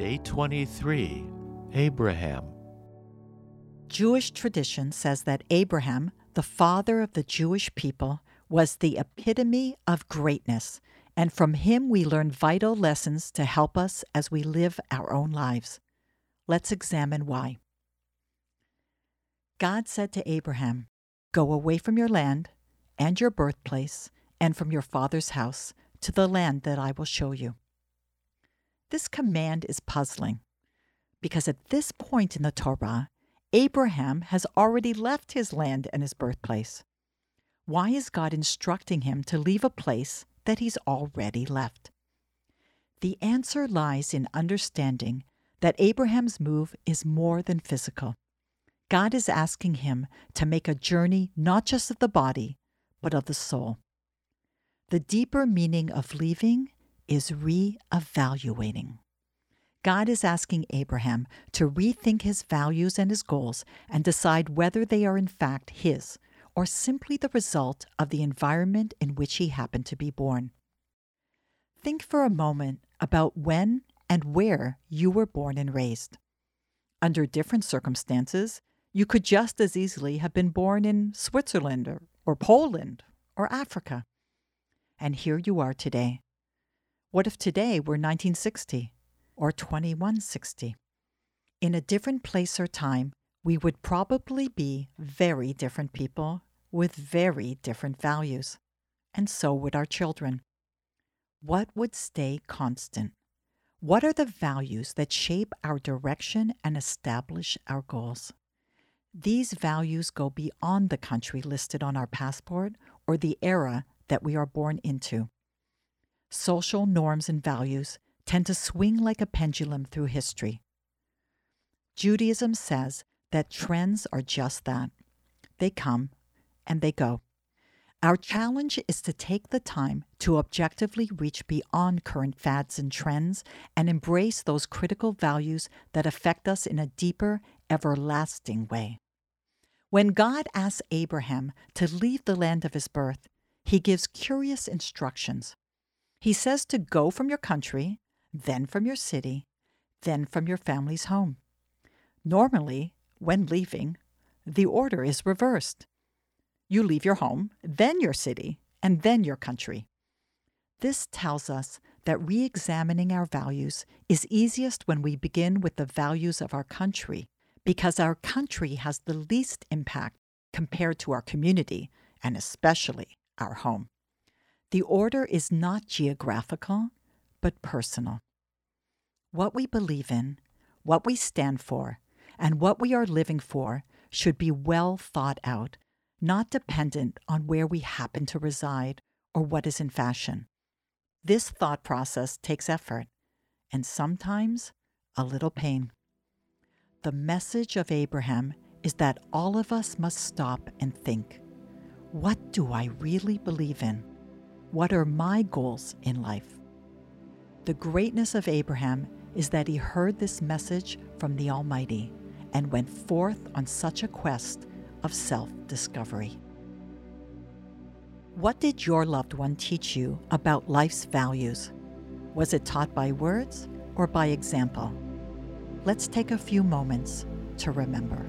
Day 23 Abraham. Jewish tradition says that Abraham, the father of the Jewish people, was the epitome of greatness, and from him we learn vital lessons to help us as we live our own lives. Let's examine why. God said to Abraham, Go away from your land and your birthplace and from your father's house to the land that I will show you. This command is puzzling because at this point in the Torah, Abraham has already left his land and his birthplace. Why is God instructing him to leave a place that he's already left? The answer lies in understanding that Abraham's move is more than physical. God is asking him to make a journey not just of the body, but of the soul. The deeper meaning of leaving is re-evaluating. God is asking Abraham to rethink his values and his goals and decide whether they are in fact his or simply the result of the environment in which he happened to be born. Think for a moment about when and where you were born and raised. Under different circumstances, you could just as easily have been born in Switzerland or, or Poland or Africa. And here you are today. What if today were 1960 or 2160? In a different place or time, we would probably be very different people with very different values. And so would our children. What would stay constant? What are the values that shape our direction and establish our goals? These values go beyond the country listed on our passport or the era that we are born into. Social norms and values tend to swing like a pendulum through history. Judaism says that trends are just that they come and they go. Our challenge is to take the time to objectively reach beyond current fads and trends and embrace those critical values that affect us in a deeper, everlasting way. When God asks Abraham to leave the land of his birth, he gives curious instructions. He says to go from your country, then from your city, then from your family's home. Normally, when leaving, the order is reversed. You leave your home, then your city, and then your country. This tells us that re examining our values is easiest when we begin with the values of our country, because our country has the least impact compared to our community, and especially our home. The order is not geographical, but personal. What we believe in, what we stand for, and what we are living for should be well thought out not dependent on where we happen to reside or what is in fashion. This thought process takes effort and sometimes a little pain. The message of Abraham is that all of us must stop and think what do I really believe in? What are my goals in life? The greatness of Abraham is that he heard this message from the Almighty and went forth on such a quest of self discovery. What did your loved one teach you about life's values? Was it taught by words or by example? Let's take a few moments to remember.